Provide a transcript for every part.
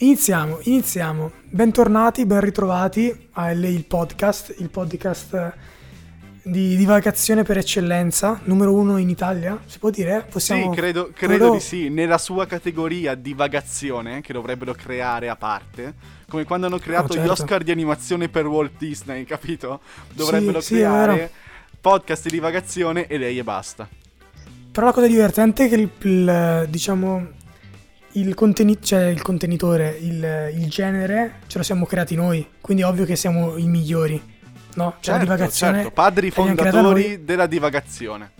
Iniziamo, iniziamo. Bentornati, ben ritrovati a LA il podcast, il podcast di divagazione per eccellenza, numero uno in Italia, si può dire? Possiamo... Sì, credo, credo di sì, nella sua categoria divagazione che dovrebbero creare a parte, come quando hanno creato oh, certo. gli Oscar di animazione per Walt Disney, capito? Dovrebbero sì, creare sì, podcast di divagazione e lei e basta. Però la cosa divertente è che il, il diciamo il, conteni- cioè il contenitore, il, il, genere ce lo siamo creati noi, quindi è ovvio che siamo i migliori. No? Cioè certo, divagazione certo, padri fondatori della divagazione.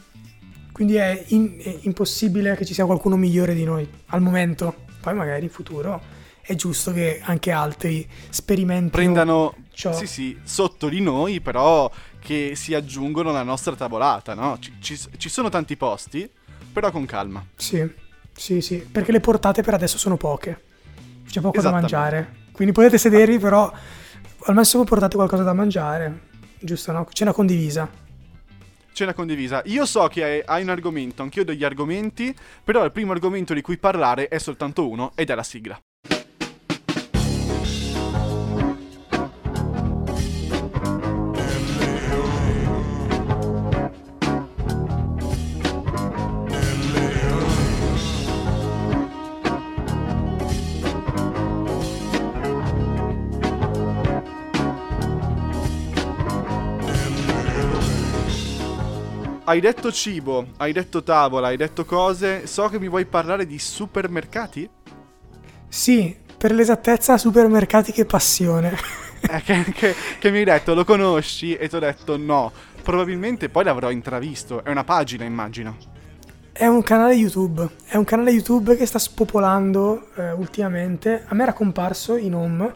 Quindi è, in, è impossibile che ci sia qualcuno migliore di noi al momento. Poi magari in futuro è giusto che anche altri sperimentino prendano ciò. Sì, sì, sotto di noi, però che si aggiungono alla nostra tavolata, no? Ci, ci, ci sono tanti posti, però con calma. Sì. Sì, sì, perché le portate per adesso sono poche. C'è poco da mangiare. Quindi potete sedervi, però al massimo portate qualcosa da mangiare. Giusto, no? Cena condivisa. Cena condivisa. Io so che hai un argomento, anch'io ho degli argomenti, però il primo argomento di cui parlare è soltanto uno ed è la sigla. Hai detto cibo, hai detto tavola, hai detto cose. So che mi vuoi parlare di supermercati? Sì, per l'esattezza, supermercati che passione. eh, che, che, che, mi hai detto, lo conosci? E ti ho detto no. Probabilmente poi l'avrò intravisto. È una pagina, immagino. È un canale YouTube. È un canale YouTube che sta spopolando eh, ultimamente. A me era comparso in home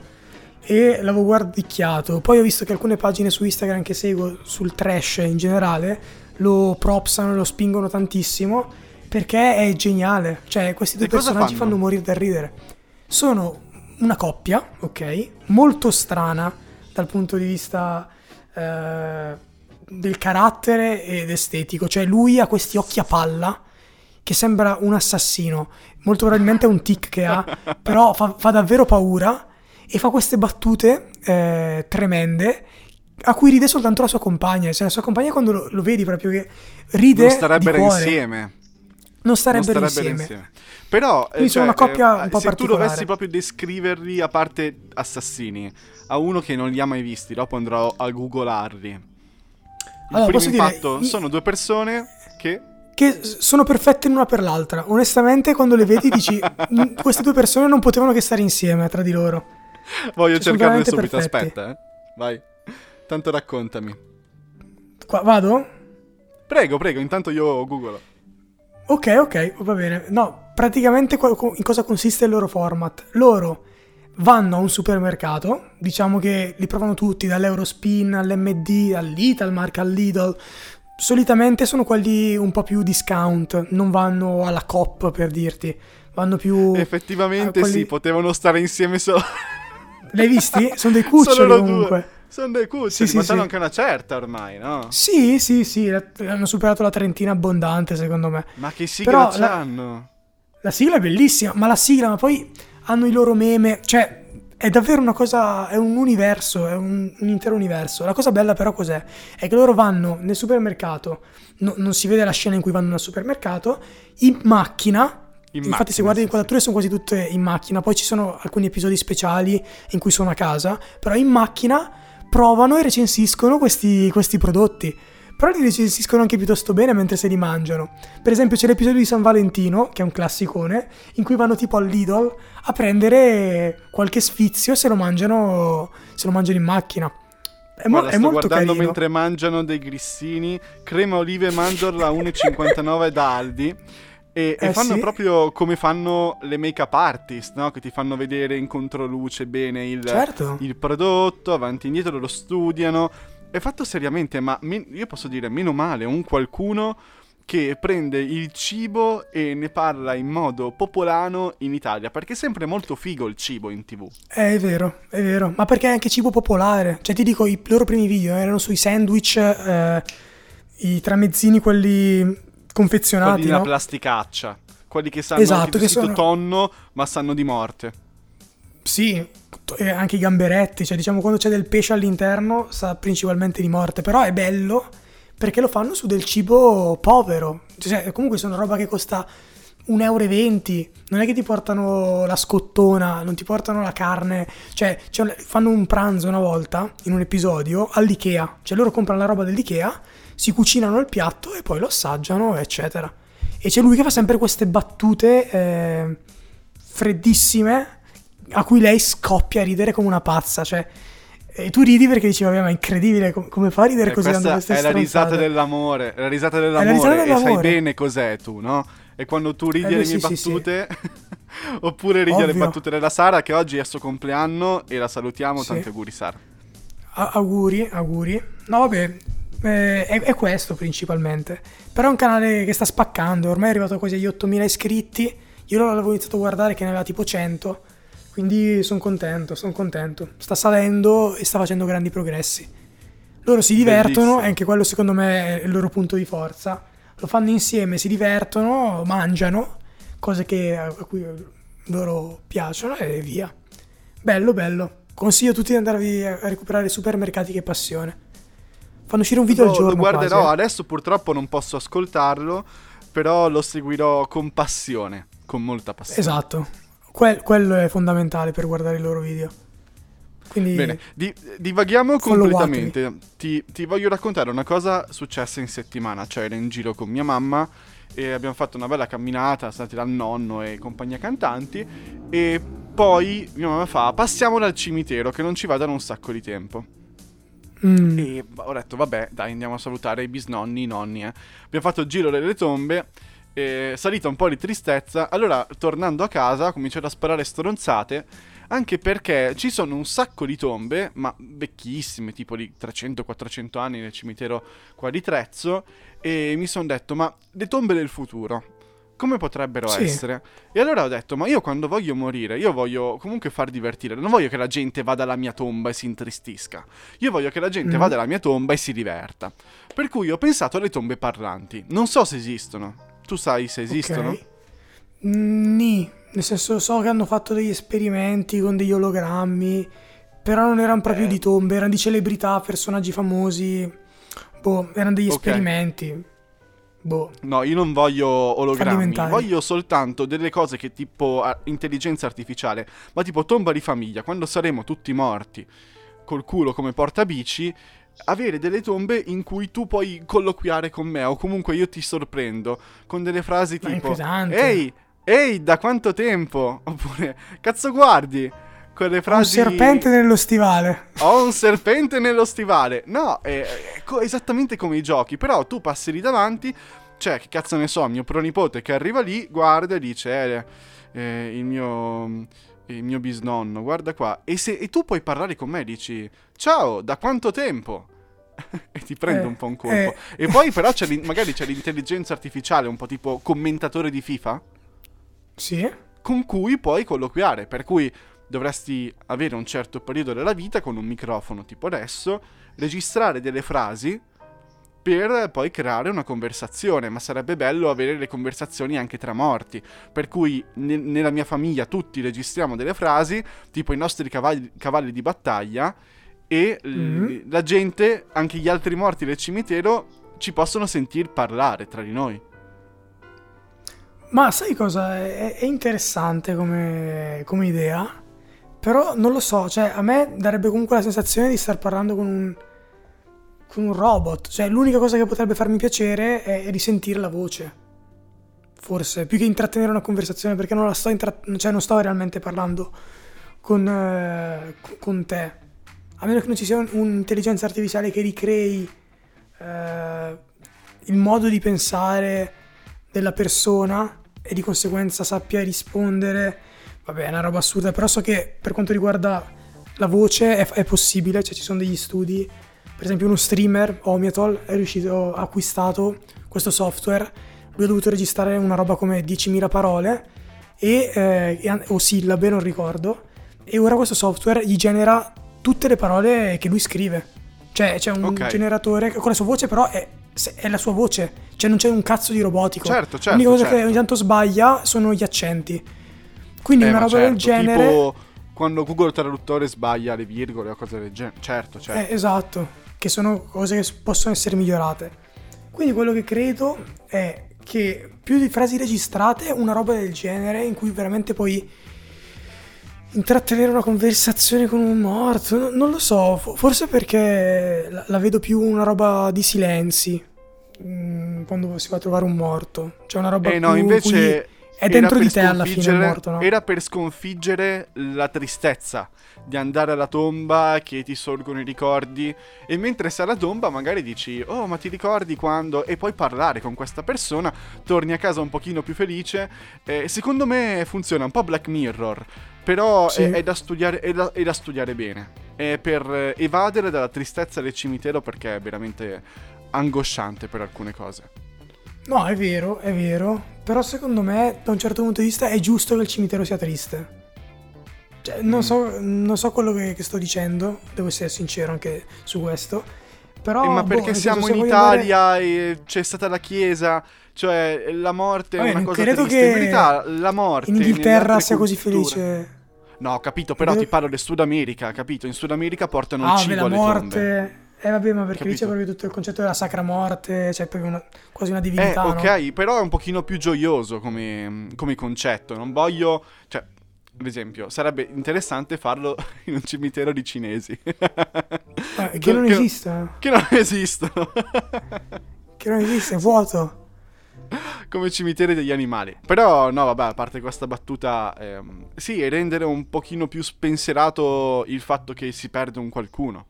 e l'avevo guardicchiato. Poi ho visto che alcune pagine su Instagram che seguo sul trash in generale lo propsano, lo spingono tantissimo perché è geniale. Cioè, questi due personaggi fanno? fanno morire da ridere. Sono una coppia, ok? Molto strana dal punto di vista eh, del carattere ed estetico. Cioè, lui ha questi occhi a palla che sembra un assassino. Molto probabilmente è un tic che ha, però fa, fa davvero paura e fa queste battute eh, tremende a cui ride soltanto la sua compagna. Cioè, la sua compagna quando lo, lo vedi proprio che ride. Non starebbero insieme. Non starebbero, non starebbero insieme. insieme. Però, Quindi cioè, sono una coppia eh, un po' se tu dovessi proprio descriverli, a parte assassini, a uno che non li ha mai visti, dopo andrò a googlarli. Il allora, primo impatto dire, sono due persone che che sono perfette l'una per l'altra. Onestamente, quando le vedi, dici: queste due persone non potevano che stare insieme tra di loro. Voglio cioè, cercarle subito. Perfetti. Aspetta, eh. vai. Tanto raccontami. Qua, vado? Prego, prego, intanto io googlo. Ok, ok, va bene. No, praticamente in cosa consiste il loro format? Loro vanno a un supermercato, diciamo che li provano tutti, dall'Eurospin all'MD, all'Italmark, all'Idol. Solitamente sono quelli un po' più discount, non vanno alla COP per dirti, vanno più... Effettivamente quelli... sì, potevano stare insieme solo... L'hai visti? Sono dei cuccioli comunque. Due. Sono dei cuccioli, sì, sì, ma sì. anche una certa ormai, no? Sì, sì, sì, hanno superato la trentina abbondante secondo me. Ma che sigla Però c'hanno? La, la sigla è bellissima, ma la sigla, ma poi hanno i loro meme, cioè è davvero una cosa, è un universo, è un, un, intero universo. La cosa bella però cos'è? È che loro vanno nel supermercato, no, non si vede la scena in cui vanno nel supermercato, in macchina, in Infatti, macchina, se guardi le inquadrature sì. sono quasi tutte in macchina. Poi ci sono alcuni episodi speciali in cui sono a casa. Però in macchina provano e recensiscono questi, questi prodotti. Però li recensiscono anche piuttosto bene mentre se li mangiano. Per esempio c'è l'episodio di San Valentino, che è un classicone, in cui vanno tipo all'Idol a prendere qualche sfizio e se lo mangiano, se lo mangiano in macchina. È, mo- Guarda, è molto guardando carino. mentre mangiano dei grissini, crema olive mandorla 1,59 da Aldi. E, eh e fanno sì. proprio come fanno le make-up artist, no? Che ti fanno vedere in controluce bene il, certo. il prodotto, avanti e indietro, lo studiano. È fatto seriamente, ma men- io posso dire, meno male, un qualcuno che prende il cibo e ne parla in modo popolano in Italia, perché è sempre molto figo il cibo in tv. Eh, è vero, è vero, ma perché è anche cibo popolare. Cioè ti dico, i loro primi video erano sui sandwich, eh, i tramezzini quelli confezionati. Quelli no? la plasticaccia. Quelli che sanno esatto, che sono... tonno, ma sanno di morte. Sì, anche i gamberetti, cioè diciamo quando c'è del pesce all'interno sa principalmente di morte, però è bello perché lo fanno su del cibo povero, cioè comunque sono roba che costa 1,20 euro, non è che ti portano la scottona, non ti portano la carne, cioè, cioè, fanno un pranzo una volta in un episodio all'Ikea, cioè loro comprano la roba dell'Ikea, si cucinano il piatto e poi lo assaggiano, eccetera. E c'è lui che fa sempre queste battute eh, freddissime a cui lei scoppia a ridere come una pazza, cioè... E tu ridi perché dici, vabbè, ma è incredibile come fa a ridere eh, così questa queste è la risata dell'amore, la risata dell'amore, la risata dell'amore. e sai bene cos'è tu, no? E quando tu ridi eh, le mie sì, battute, sì, sì. oppure ridi le battute della Sara, che oggi è il suo compleanno e la salutiamo. Tanti auguri, Sara. A- auguri, auguri. No, vabbè, eh, è, è, questo principalmente. Però è un canale che sta spaccando, ormai è arrivato quasi agli 8000 iscritti. Io l'avevo iniziato a guardare che ne aveva tipo 100. Quindi sono contento, sono contento. Sta salendo e sta facendo grandi progressi. Loro si divertono, Bellissimo. e anche quello secondo me è il loro punto di forza lo fanno insieme, si divertono, mangiano, cose che, a cui loro piacciono e via. Bello, bello. Consiglio a tutti di andarvi a recuperare supermercati che passione. Fanno uscire un video lo, al giorno. Lo guarderò, quasi, eh. adesso purtroppo non posso ascoltarlo, però lo seguirò con passione, con molta passione. Esatto, que- quello è fondamentale per guardare i loro video. Quindi Bene, di, divaghiamo completamente. Ti, ti, voglio raccontare una cosa successa in settimana. Cioè, ero in giro con mia mamma e abbiamo fatto una bella camminata, stati dal nonno e compagnia cantanti. E poi mia mamma fa: Passiamo dal cimitero, che non ci va da un sacco di tempo. Mm. E ho detto: Vabbè, dai, andiamo a salutare i bisnonni, i nonni. Eh. Abbiamo fatto il giro delle tombe. E salita un po' di tristezza. Allora, tornando a casa, ho cominciato a sparare stronzate anche perché ci sono un sacco di tombe, ma vecchissime, tipo di 300-400 anni nel cimitero qua di Trezzo, e mi sono detto, ma le tombe del futuro, come potrebbero sì. essere? E allora ho detto, ma io quando voglio morire, io voglio comunque far divertire, non voglio che la gente vada alla mia tomba e si intristisca, io voglio che la gente mm. vada alla mia tomba e si diverta. Per cui ho pensato alle tombe parlanti, non so se esistono. Tu sai se esistono? Okay. Ni, nel senso, so che hanno fatto degli esperimenti con degli ologrammi, però non erano proprio eh. di tombe, erano di celebrità, personaggi famosi. Boh, erano degli okay. esperimenti. Boh. No, io non voglio ologrammi, voglio soltanto delle cose che tipo intelligenza artificiale, ma tipo tomba di famiglia, quando saremo tutti morti col culo come portabici, avere delle tombe in cui tu puoi colloquiare con me o comunque io ti sorprendo con delle frasi tipo Ehi, Ehi, da quanto tempo? Oppure, cazzo guardi? Quelle frasi... Un serpente nello stivale. Ho un serpente nello stivale. No, è, è co- esattamente come i giochi. Però tu passi lì davanti, cioè, che cazzo ne so, mio pronipote che arriva lì, guarda e dice, eh, eh, il mio il mio bisnonno, guarda qua. E, se, e tu puoi parlare con me, dici, ciao, da quanto tempo? e ti prende eh, un po' un colpo. Eh. E poi però c'è magari c'è l'intelligenza artificiale, un po' tipo commentatore di FIFA. Sì. Con cui puoi colloquiare, per cui dovresti avere un certo periodo della vita con un microfono tipo adesso, registrare delle frasi per poi creare una conversazione, ma sarebbe bello avere le conversazioni anche tra morti, per cui ne- nella mia famiglia tutti registriamo delle frasi, tipo i nostri cavalli, cavalli di battaglia, e mm-hmm. l- la gente, anche gli altri morti del cimitero, ci possono sentir parlare tra di noi. Ma sai cosa? È, è interessante come, come, idea, però non lo so, cioè a me darebbe comunque la sensazione di star parlando con un, con un robot, cioè l'unica cosa che potrebbe farmi piacere è risentire la voce, forse, più che intrattenere una conversazione, perché non la sto, intra- cioè non sto realmente parlando con, eh, con te, a meno che non ci sia un'intelligenza artificiale che ricrei eh, il modo di pensare della persona e di conseguenza sappia rispondere. Vabbè, è una roba assurda, però so che per quanto riguarda la voce è, è possibile, cioè ci sono degli studi. Per esempio uno streamer, Omiatol, è riuscito, ha acquistato questo software, lui ha dovuto registrare una roba come 10.000 parole e, eh, o sillabe, non ricordo, e ora questo software gli genera tutte le parole che lui scrive. Cioè c'è un okay. generatore con la sua voce però è è la sua voce, cioè non c'è un cazzo di robotico. Certo, certo. L'unica cosa certo. che ogni tanto sbaglia sono gli accenti. Quindi eh, una roba certo, del genere. Tipo quando Google Traduttore sbaglia le virgole o cose del genere. Certo, certo. Eh, esatto, che sono cose che possono essere migliorate. Quindi quello che credo è che più di frasi registrate, una roba del genere in cui veramente puoi intrattenere una conversazione con un morto, non lo so, forse perché la vedo più una roba di silenzi mm, quando si va a trovare un morto, cioè una roba eh no, invece è dentro di te alla fine morto, no? Era per sconfiggere la tristezza di andare alla tomba che ti sorgono i ricordi e mentre sei alla tomba magari dici "Oh, ma ti ricordi quando?" e poi parlare con questa persona, torni a casa un pochino più felice. Eh, secondo me funziona un po' Black Mirror, però sì. è, è, da studiare, è, da, è da studiare bene. È per evadere dalla tristezza del cimitero perché è veramente angosciante per alcune cose. No, è vero, è vero. Però secondo me, da un certo punto di vista, è giusto che il cimitero sia triste. Cioè, non, mm. so, non, so, quello che, che, sto dicendo, devo essere sincero anche su questo. Però, eh, ma perché boh, siamo in Italia andare... e c'è stata la chiesa, cioè la morte Vabbè, è una cosa credo triste. Che in verità la morte in Inghilterra sia così felice. No, ho capito, però credo... ti parlo del Sud America, capito? In Sud America portano ah, il cibo alle morte. tombe. Eh vabbè, ma perché lì c'è proprio tutto il concetto della sacra morte, cioè proprio una, quasi una divinità. Eh, ok, no? però è un pochino più gioioso come, come concetto. Non voglio. Cioè, ad esempio, sarebbe interessante farlo in un cimitero di cinesi. Eh, che non esiste. Che non esistono. che non esiste, è vuoto. Come cimiteri degli animali. Però, no, vabbè, a parte questa battuta, ehm, sì, rendere un pochino più spensierato il fatto che si perde un qualcuno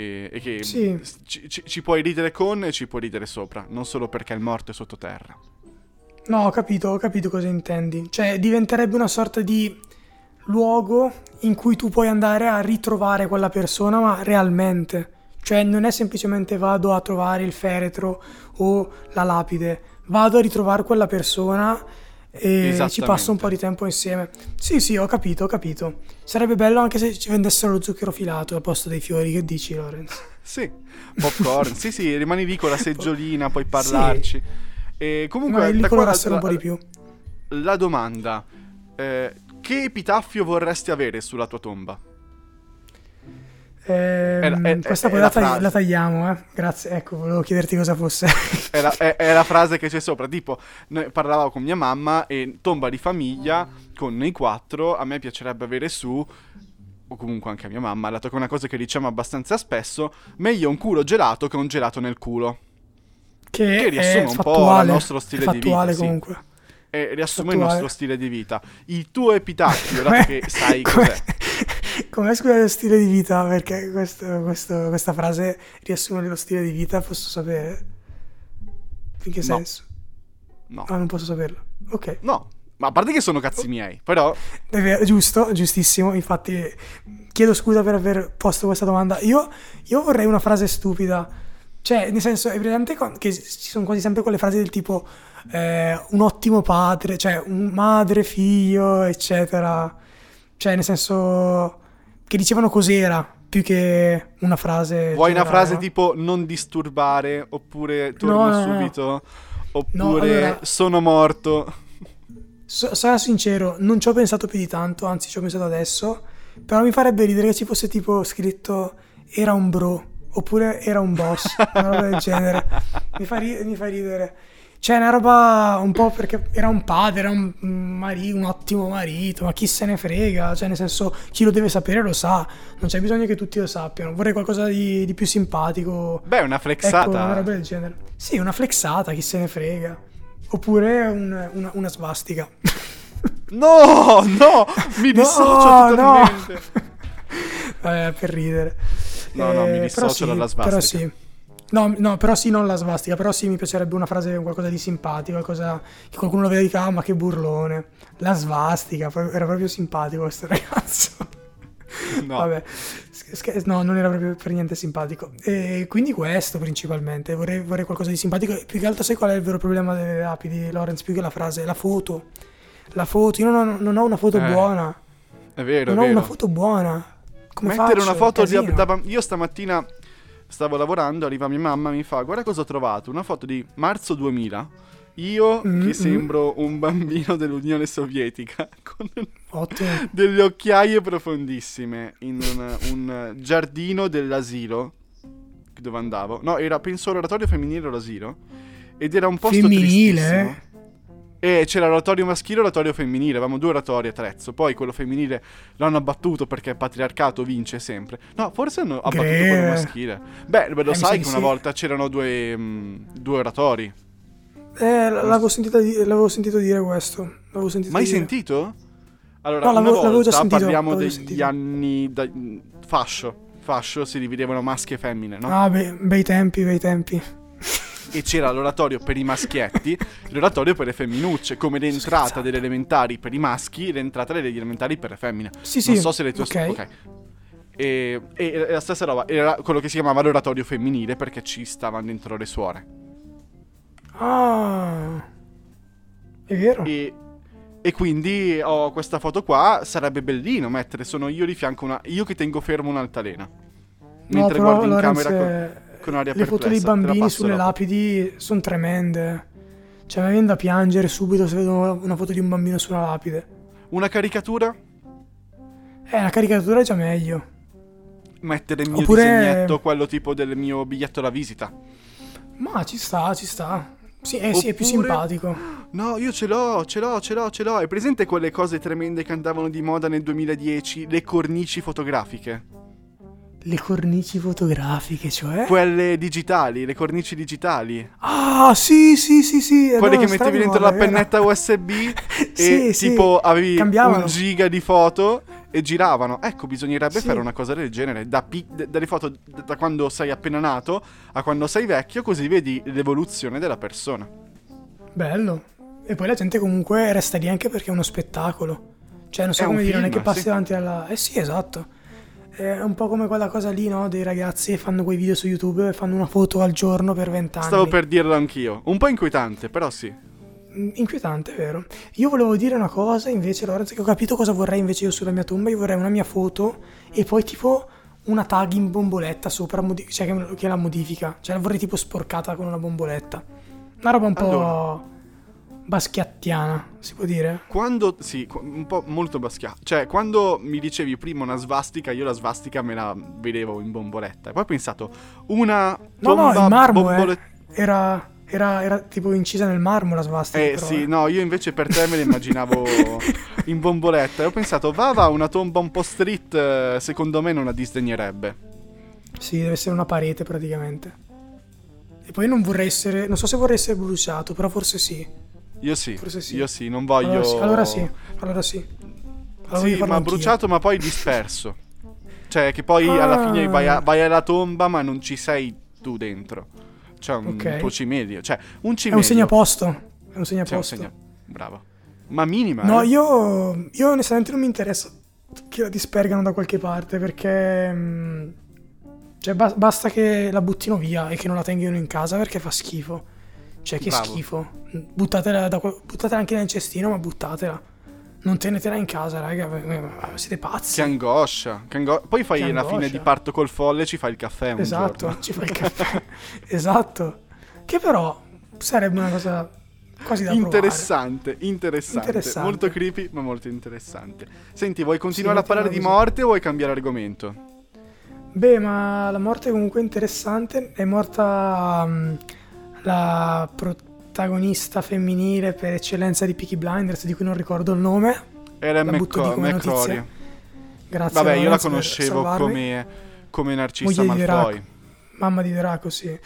e, e che sì. ci, ci, ci, puoi ridere con e ci puoi ridere sopra, non solo perché il morto è sottoterra. No, ho capito, ho capito cosa intendi. Cioè, diventerebbe una sorta di luogo in cui tu puoi andare a ritrovare quella persona, ma realmente. Cioè, non è semplicemente vado a trovare il feretro o la lapide, vado a ritrovare quella persona e ci passo un po' di tempo insieme. Sì, sì, ho capito, ho capito. Sarebbe bello anche se ci vendessero lo zucchero filato al posto dei fiori, che dici Lorenz? sì, popcorn, sì, sì, rimani lì con la seggiolina, puoi parlarci. Sì. E comunque, Ma lì colorassero un po' di più. La domanda, eh, che epitaffio vorresti avere sulla tua tomba? Eh, è, è, questa poi la, tagli- la, tagliamo, eh. Grazie. Ecco, volevo chiederti cosa fosse. è, la, è, la, frase che c'è sopra. Tipo, parlavo con mia mamma e tomba di famiglia con noi quattro. A me piacerebbe avere su. O comunque anche a mia mamma, dato che è una cosa che diciamo abbastanza spesso. Meglio un culo gelato che un gelato nel culo. Che, che riassume un po' il nostro stile di vita. comunque. Sì. E riassume fattuale. il nostro stile di vita. Il tuo epitaffio, dato che sai cos'è. Come scusa lo stile di vita? Perché questo, questo, questa frase riassume lo stile di vita, posso sapere? In che senso? No. Ah, non posso saperlo. Ok. No, ma a parte che sono cazzi miei, però... Vero, giusto, giustissimo. Infatti, chiedo scusa per aver posto questa domanda. Io, io vorrei una frase stupida. Cioè, nel senso, è evidente che ci sono quasi sempre quelle frasi del tipo eh, un ottimo padre, cioè un madre, figlio, eccetera. Cioè, nel senso che dicevano cos'era più che una frase. Vuoi generale, una frase no? tipo non disturbare oppure torno no, no, subito oppure allora, sono morto. So, sarà sincero, non ci ho pensato più di tanto, anzi ci ho pensato adesso, però mi farebbe ridere che ci fosse tipo scritto era un bro oppure era un boss, una roba del genere. Mi fa, ri- mi fa ridere. Cioè, una roba un po' perché era un padre, era un, marito, un ottimo marito, ma chi se ne frega? Cioè, nel senso, chi lo deve sapere lo sa, non c'è bisogno che tutti lo sappiano. Vorrei qualcosa di, di più simpatico. Beh, una flexata. Ecco, una roba del genere. Sì, una flexata, chi se ne frega. Oppure un, una, una svastica. No, no, mi dissocio no, totalmente. No. eh, per ridere. No, no, mi eh, dissocio sì, dalla svastica. Però sì. No, no, però sì, non la svastica, però sì, mi piacerebbe una frase, qualcosa di simpatico, qualcosa che qualcuno lo veda e dica, ah, ma che burlone. La svastica, era proprio simpatico questo ragazzo. No. Vabbè, no, non era proprio per niente simpatico. E quindi questo principalmente, vorrei, vorrei qualcosa di simpatico. Più che altro sai qual è il vero problema delle api di Lorenz, più che la frase, la foto. La foto, io non ho, non ho una foto eh, buona. È vero, Non è ho una foto buona. Come Mettere faccio? una foto di, da, io stamattina stavo lavorando, arriva mia mamma e mi fa guarda cosa ho trovato, una foto di marzo 2000 Io mm-hmm. che sembro un bambino dell'Unione Sovietica con Ottimo. delle occhiaie profondissime in un, un, giardino dell'asilo dove andavo. No, era penso l'oratorio femminile o l'asilo. Ed era un posto femminile. E c'era l'oratorio maschile e l'oratorio femminile, avevamo due oratori a Trezzo. Poi quello femminile l'hanno abbattuto perché il patriarcato vince sempre. No, forse hanno abbattuto Gre... quello maschile. Beh, lo eh, sai che una volta c'erano due, mh, mm, due oratori. Eh, l'avevo sentito, di- l'avevo sentito dire questo. L'avevo sentito Mai dire. sentito? Allora, no, l'avevo, l'avevo già sentito. Parliamo degli sentito. anni da, fascio. Fascio si dividevano maschi e femmine, no? Ah, be- bei tempi, bei tempi e c'era l'oratorio per i maschietti, l'oratorio per le femminucce, come l'entrata Scherzate. delle elementari per i maschi e l'entrata delle elementari per le femmine. Sì, sì. Non so se le tue... Ok. okay. E, e, la stessa roba, era quello che si chiamava l'oratorio femminile perché ci stavano dentro le suore. Ah, è vero. E, e quindi ho questa foto qua, sarebbe bellino mettere, sono io di fianco una... io che tengo fermo un'altalena. Mentre no, guardo in Lorenz camera... Con con aria Le foto dei bambini sulle dopo. lapidi sono tremende. Cioè, mi viene da piangere subito se vedo una foto di un bambino su una lapide. Una caricatura? Eh, la caricatura è già meglio. Mettere il mio Oppure... disegnetto, quello tipo del mio biglietto da visita. Ma ci sta, ci sta. Sì, eh, Oppure... sì, è più simpatico. No, io ce l'ho, ce l'ho, ce l'ho, ce l'ho. Hai presente quelle cose tremende che andavano di moda nel 2010? Le cornici fotografiche. Le cornici fotografiche, cioè? Quelle digitali, le cornici digitali. Ah, sì, sì, sì, sì. Quelle no, che mettevi dentro la pennetta USB e sì, tipo sì. avevi Cambiavano. un giga di foto e giravano. Ecco, bisognerebbe sì. fare una cosa del genere. Da pi- d- dalle foto da quando sei appena nato a quando sei vecchio, così vedi l'evoluzione della persona. Bello. E poi la gente comunque resta lì anche perché è uno spettacolo. Cioè, non so è come dire, film, non è che passi davanti alla... Eh sì, esatto. È un po' come quella cosa lì, no? Dei ragazzi che fanno quei video su YouTube e fanno una foto al giorno per vent'anni. Stavo per dirlo anch'io. Un po' inquietante, però sì. Mm, inquietante, vero? Io volevo dire una cosa invece, Lorenzo, che ho capito cosa vorrei invece io sulla mia tomba. Io vorrei una mia foto e poi tipo una tag in bomboletta sopra, cioè che, che la modifica. Cioè la vorrei tipo sporcata con una bomboletta. Una roba un po'... Allora baschiattiana, si può dire? Quando, sì, un po' molto baschiata. Cioè, quando mi dicevi prima una svastica, io la svastica me la vedevo in bomboletta. E poi ho pensato, una No, no, il marmo, bomboletta... eh. Era... Era, era, tipo incisa nel marmo la svastica. Eh però, sì, eh. no, io invece per te me la immaginavo in bomboletta. E ho pensato, va, va, una tomba un po' street, eh, secondo me non la disdegnerebbe. Sì, deve essere una parete praticamente. E poi non vorrei essere, non so se vorrei essere bruciato, però forse sì. Io sì, sì. io sì, non voglio... Allora sì, allora sì. Allora sì, allora sì ma bruciato ma poi disperso. Cioè che poi ah. alla fine vai, a, vai, alla tomba ma non ci sei tu dentro. Cioè un okay. tuo cimelio. Cioè un cimelio. È un segnaposto. È un segnaposto. Cioè, un segna... Bravo. Ma minima. No, eh? io, io onestamente non mi interessa che la dispergano da qualche parte perché... Mm, cioè ba- basta che la buttino via e che non la tengano in casa perché fa schifo. Cioè, che Bravo. schifo. Buttatela, da, buttatela anche nel cestino, ma buttatela. Non tenetela in casa, raga. Siete pazzi. Che angoscia. Che ango... Poi fai che la fine di parto col folle e ci fai il caffè. Un esatto, giorno. ci fai il caffè. esatto. Che però sarebbe una cosa quasi da interessante, interessante, interessante. Molto creepy, ma molto interessante. Senti, vuoi continuare sì, a parlare di morte o vuoi cambiare argomento? Beh, ma la morte è comunque interessante. È morta. Um, la protagonista femminile per eccellenza di Peaky Blinders, di cui non ricordo il nome. Era McCo- notizia. Grazie. Vabbè, io la conoscevo come, come Narcissa Moglie Malfoy. Di Mamma di Draco, sì.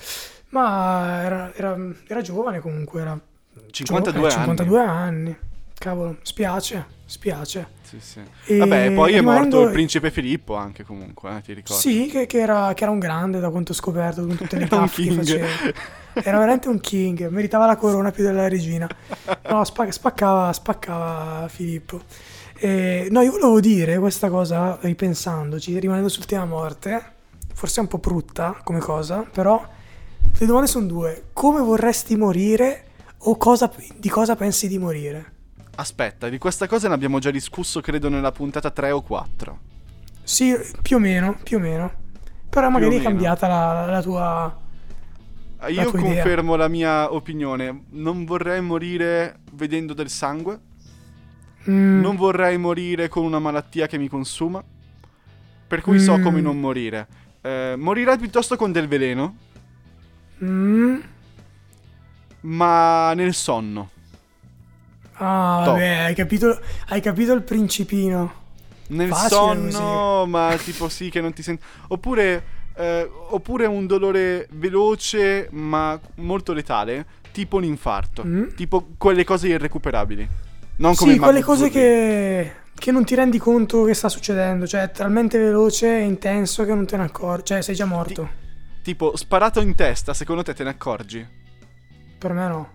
Ma era, era, era giovane comunque, era 52, gio- eh, 52 anni. anni. Cavolo, spiace, spiace. Sì, sì. E Vabbè, poi è morto il principe Filippo anche comunque, eh, ti ricordo. Sì, che, che, era, che, era, un grande da quanto ho scoperto, con tutte le gaffe che faceva. Era veramente un king, meritava la corona più della regina. No, spaccava, spaccava Filippo. E, no, io volevo dire questa cosa, ripensandoci, rimanendo sul tema morte, forse è un po' brutta come cosa, però le domande sono due. Come vorresti morire o cosa, di cosa pensi di morire? Aspetta, di questa cosa ne abbiamo già discusso, credo, nella puntata 3 o 4. Sì, più o meno, più o meno. Però magari è cambiata la, la tua io confermo idea. la mia opinione. Non vorrei morire vedendo del sangue. Mm. Non vorrei morire con una malattia che mi consuma. Per cui mm. so come non morire. Eh, morirei piuttosto con del veleno. Mm. Ma nel sonno. Ah, Top. vabbè, hai capito, hai capito il principino. Nel Facile sonno, così. ma tipo sì che non ti senti... Oppure, eh, oppure un dolore veloce ma molto letale, tipo un infarto. Mm. Tipo quelle cose irrecuperabili. Non come sì, quelle cose che, che, non ti rendi conto che sta succedendo. Cioè, è talmente veloce e intenso che non te ne accorgi. Cioè, sei già morto. Ti, tipo, sparato in testa, secondo te te ne accorgi? Per me no.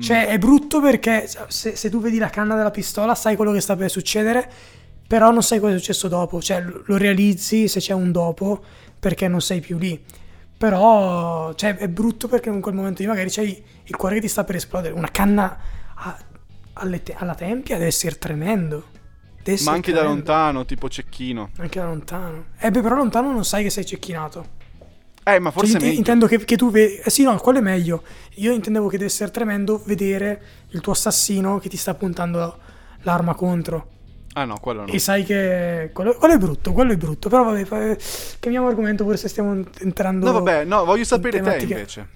Cioè, è brutto perché se, se, tu vedi la canna della pistola, sai quello che sta per succedere, però non sai cosa è successo dopo. Cioè, lo realizzi se c'è un dopo, perché non sei più lì. Però, cioè, è brutto perché in quel momento lì magari c'hai il cuore che ti sta per esplodere. Una canna a, te- alla tempia deve essere tremendo. Deve essere Ma anche tremendo. da lontano, tipo cecchino. Anche da lontano. Eh beh, però lontano non sai che sei cecchinato. Eh, ma forse cioè, intendo che, che, tu vedi. Eh sì, no, quello è meglio. Io intendevo che deve essere tremendo vedere il tuo assassino che ti sta puntando l'arma contro. Ah no, quello no. E sai che quello, quello, è brutto, quello è brutto. Però vabbè, cambiamo argomento pure se stiamo entrando... No vabbè, no, voglio sapere te invece.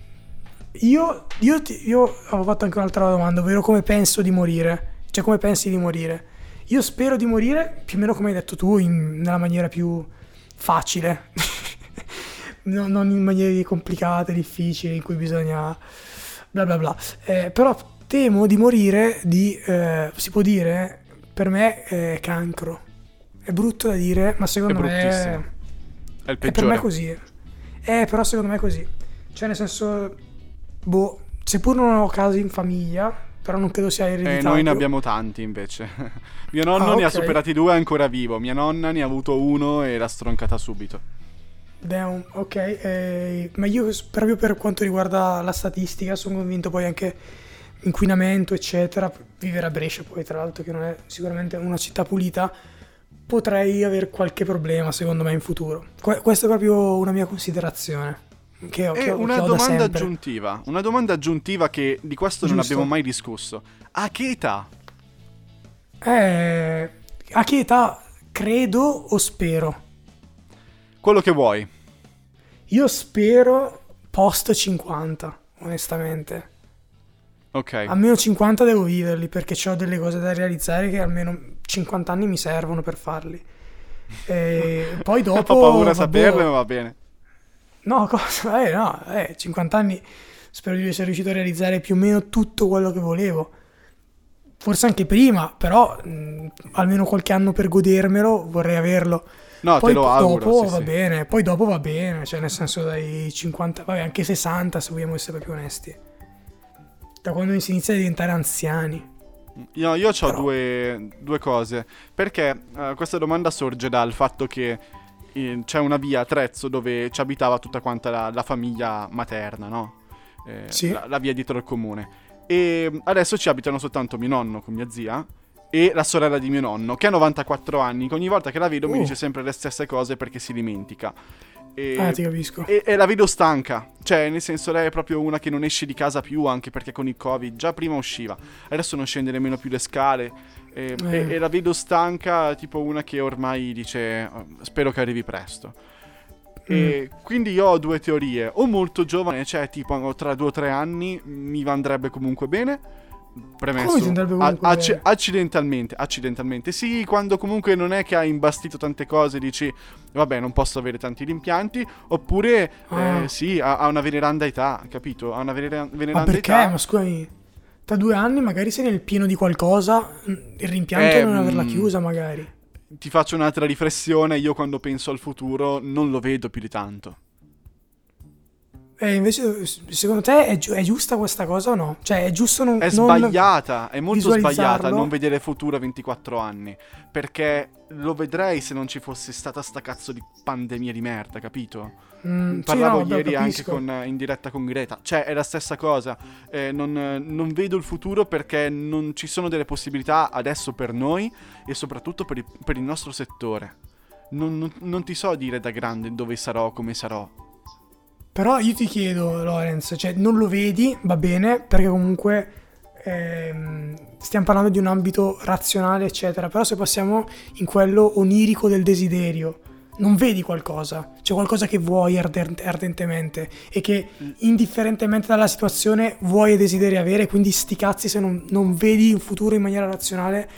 Io, io, io avevo fatto anche un'altra domanda, ovvero come penso di morire. Cioè come pensi di morire. Io spero di morire più o meno come hai detto tu, in, nella maniera più facile. no, non in maniere complicate, difficili, in cui bisogna bla bla bla. Eh, però temo di morire di, eh, si può dire, per me è cancro. È brutto da dire, ma secondo è me è, è il peggiore. È per me così. Eh, però secondo me è così. Cioè, nel senso, boh, seppur non ho casi in famiglia, però non credo sia ereditario. Eh, noi ne abbiamo tanti invece. Mio nonno ah, okay. ne ha superati due, è ancora vivo. Mia nonna ne ha avuto uno e l'ha stroncata subito. Down, ok, eh, ma io proprio per quanto riguarda la statistica sono convinto poi anche inquinamento eccetera, vivere a Brescia poi tra l'altro che non è sicuramente una città pulita, potrei avere qualche problema secondo me in futuro. Que- questa è proprio una mia considerazione. Che ho, che ho, una domanda aggiuntiva, una domanda aggiuntiva che di questo Giusto. non abbiamo mai discusso. A che età? Eh, a che età credo o spero? Quello che vuoi. Io spero post 50, onestamente. Ok. Almeno 50 devo viverli perché ho delle cose da realizzare che almeno 50 anni mi servono per farli. E poi dopo... Ho paura a saperle, ma va bene. No, cosa? Eh, no, eh, 50 anni spero di essere riuscito a realizzare più o meno tutto quello che volevo. Forse anche prima, però mh, almeno qualche anno per godermelo vorrei averlo. No, poi te lo auguro. Dopo sì, va sì. bene, poi dopo va bene, cioè nel senso dai 50, vabbè anche 60 se vogliamo essere più onesti. Da quando si inizia a diventare anziani. Io, io ho due, due, cose. Perché uh, questa domanda sorge dal fatto che eh, c'è una via a Trezzo dove ci abitava tutta quanta la, la famiglia materna, no? Eh, sì. la, la via dietro il comune. E adesso ci abitano soltanto mio nonno con mia zia e la sorella di mio nonno, che ha 94 anni, che ogni volta che la vedo uh. mi dice sempre le stesse cose perché si dimentica. E, ah, ti capisco. E, e, la vedo stanca. Cioè, nel senso, lei è proprio una che non esce di casa più, anche perché con il Covid già prima usciva. Adesso non scende nemmeno più le scale. E, eh. e, e la vedo stanca, tipo una che ormai dice: oh, Spero che arrivi presto. E mm. quindi io ho due teorie. O molto giovane, cioè tipo tra due o tre anni, mi andrebbe comunque bene. Premesso a- ac- accidentalmente accidentalmente. Sì quando comunque non è che hai imbastito tante cose dici vabbè non posso avere tanti rimpianti. Oppure ah. eh, sì ha, ha, una veneranda età capito? Ha una venera- veneranda ma perché? età. Ma scusami tra due anni magari sei nel pieno di qualcosa il rimpianto eh, è non averla mm, chiusa magari ti faccio un'altra riflessione io quando penso al futuro non lo vedo più di tanto e invece, secondo te è, gi- è, giusta questa cosa o no? Cioè, è giusto non. È sbagliata, è molto sbagliata non vedere futuro a 24 anni. Perché lo vedrei se non ci fosse stata sta cazzo di pandemia di merda, capito? Mm, Parlavo sì, no, ieri anche con, in diretta con Greta. Cioè, è la stessa cosa. Eh, non, non, vedo il futuro perché non ci sono delle possibilità adesso per noi e soprattutto per il, per il nostro settore. Non, non, non ti so dire da grande dove sarò, come sarò Però io ti chiedo, Lorenz, cioè non lo vedi, va bene, perché comunque ehm, stiamo parlando di un ambito razionale, eccetera. Però se passiamo in quello onirico del desiderio, non vedi qualcosa, c'è qualcosa che vuoi ardentemente e che indifferentemente dalla situazione vuoi e desideri avere, quindi sti cazzi se non, non vedi un futuro in maniera razionale,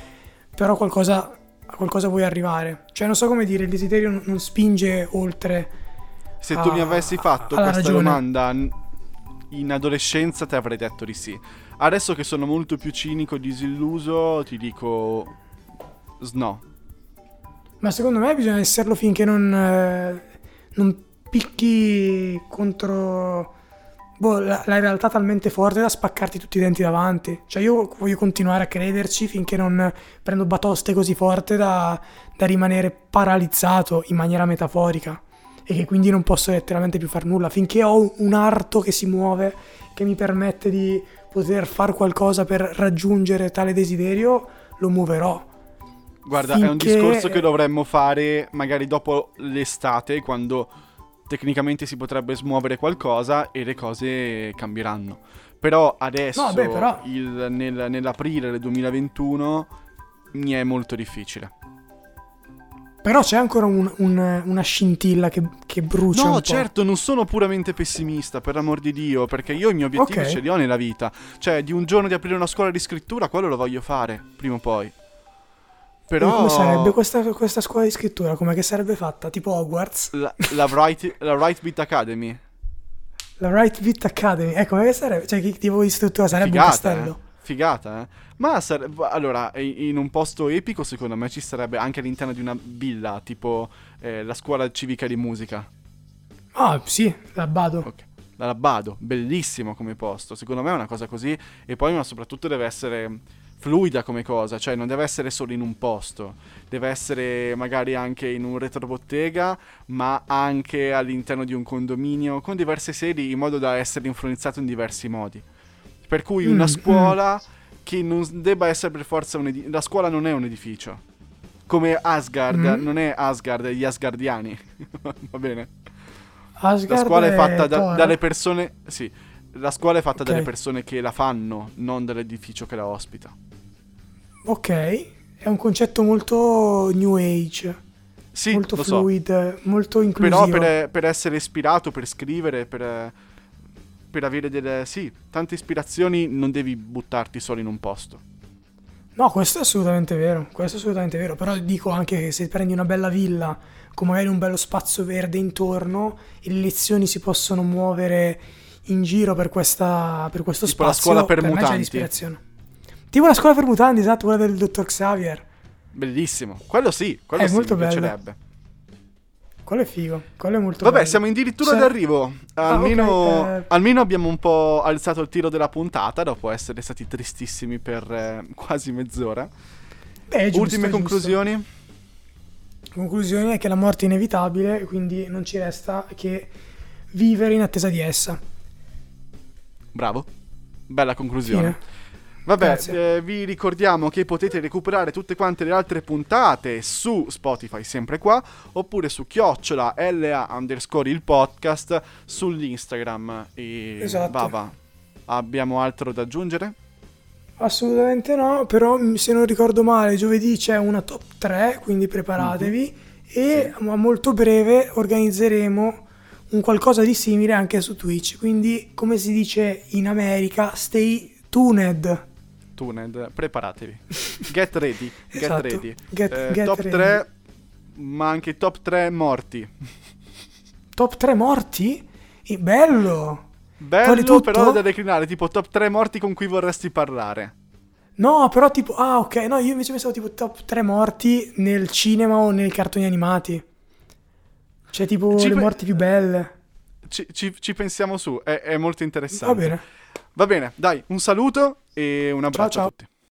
però qualcosa, a qualcosa vuoi arrivare. Cioè non so come dire, il desiderio non, non spinge oltre. Se a, tu mi avessi fatto questa ragione. domanda in adolescenza ti avrei detto di sì. Adesso che sono molto più cinico e disilluso ti dico no ma secondo me bisogna esserlo finché non, eh, non picchi contro boh, la, la, realtà talmente forte da spaccarti tutti i denti davanti. Cioè io voglio continuare a crederci finché non prendo batoste così forte da, da rimanere paralizzato in maniera metaforica e che quindi non posso letteralmente più far nulla. Finché ho un arto che si muove, che mi permette di poter fare qualcosa per raggiungere tale desiderio, lo muoverò Guarda, finché... è un discorso che dovremmo fare magari dopo l'estate, quando tecnicamente si potrebbe smuovere qualcosa e le cose cambieranno. Però adesso, no, beh, però... Il, nel, nell'aprile del 2021, mi è molto difficile. Però c'è ancora un, un, una scintilla che, che brucia. No, certo, non sono puramente pessimista, per amor di Dio, perché io i miei obiettivi okay. ce li ho nella vita. Cioè, di un giorno di aprire una scuola di scrittura, quello lo voglio fare, prima o poi. Però... Come sarebbe questa, questa, scuola di scrittura? Come che sarebbe fatta? Tipo Hogwarts? La, la, Wright, la Wright Beat Academy. La Wright Beat Academy. Eh, come che sarebbe? Cioè, che tipo di struttura? Sarebbe Figata, un castello? Eh? Figata, eh? Ma sare... allora, in un posto epico, secondo me, ci sarebbe anche all'interno di una villa, tipo eh, la scuola civica di musica. Ah, sì, la Bado. Ok. La Bado, bellissimo come posto. Secondo me è una cosa così. E poi, ma soprattutto, deve essere fluida come cosa, cioè non deve essere solo in un posto, deve essere magari anche in un retrobottega, ma anche all'interno di un condominio con diverse sedi in modo da essere influenzato in diversi modi. Per cui una mm, scuola mm. che non debba essere per forza un edificio, la scuola non è un edificio. Come Asgard, mm. non è Asgard, gli Asgardiani. Va bene? Asgard la scuola è fatta da, dalle persone, sì, la scuola è fatta okay. dalle persone che la fanno, non dall'edificio che la ospita. Ok, è un concetto molto new age. Sì, molto fluid, so. molto inclusivo. Però per, per, essere ispirato, per scrivere, per, per avere delle... Sì, tante ispirazioni non devi buttarti solo in un posto. No, questo è assolutamente vero, questo è assolutamente vero, però dico anche che se prendi una bella villa con magari un bello spazio verde intorno, le lezioni si possono muovere in giro per, questa, per questo tipo spazio. la scuola per, per mutanti. Me l'ispirazione. Tipo la scuola per mutanti, esatto, quella del dottor Xavier. Bellissimo, quello sì, quello è sì, molto mi piacerebbe. Quello è figo, quello è molto Vabbè, bello. siamo addirittura cioè... d'arrivo. Almeno, ah, okay, eh... almeno, abbiamo un po' alzato il tiro della puntata dopo essere stati tristissimi per eh, quasi mezz'ora. Beh, giusto, Ultime conclusioni? Conclusione è che la morte è inevitabile, quindi non ci resta che vivere in attesa di essa. Bravo, bella conclusione. Fine. Vabbè, eh, vi ricordiamo che potete recuperare tutte quante le altre puntate su Spotify, sempre qua, oppure su chiocciola LA underscore il podcast sull'Instagram. E esatto. Bava, abbiamo altro da aggiungere? Assolutamente no, però se non ricordo male, giovedì c'è una top 3, quindi preparatevi. Mm-hmm. E sì. a molto breve organizzeremo un qualcosa di simile anche su Twitch. Quindi, come si dice in America, stay tuned. Tuned, preparatevi. Get ready, get esatto. ready. Get, eh, get top ready. 3, ma anche top 3 morti. Top 3 morti? bello! Bello, però da declinare, tipo top 3 morti con cui vorresti parlare. No, però tipo, ah ok, no, io invece pensavo tipo top 3 morti nel cinema o nei cartoni animati. Cioè tipo ci le pe- morti più belle. Ci, ci, ci pensiamo su, è, è molto interessante. Va bene. Va bene, dai, un saluto e un abbraccio ciao, ciao. a tutti.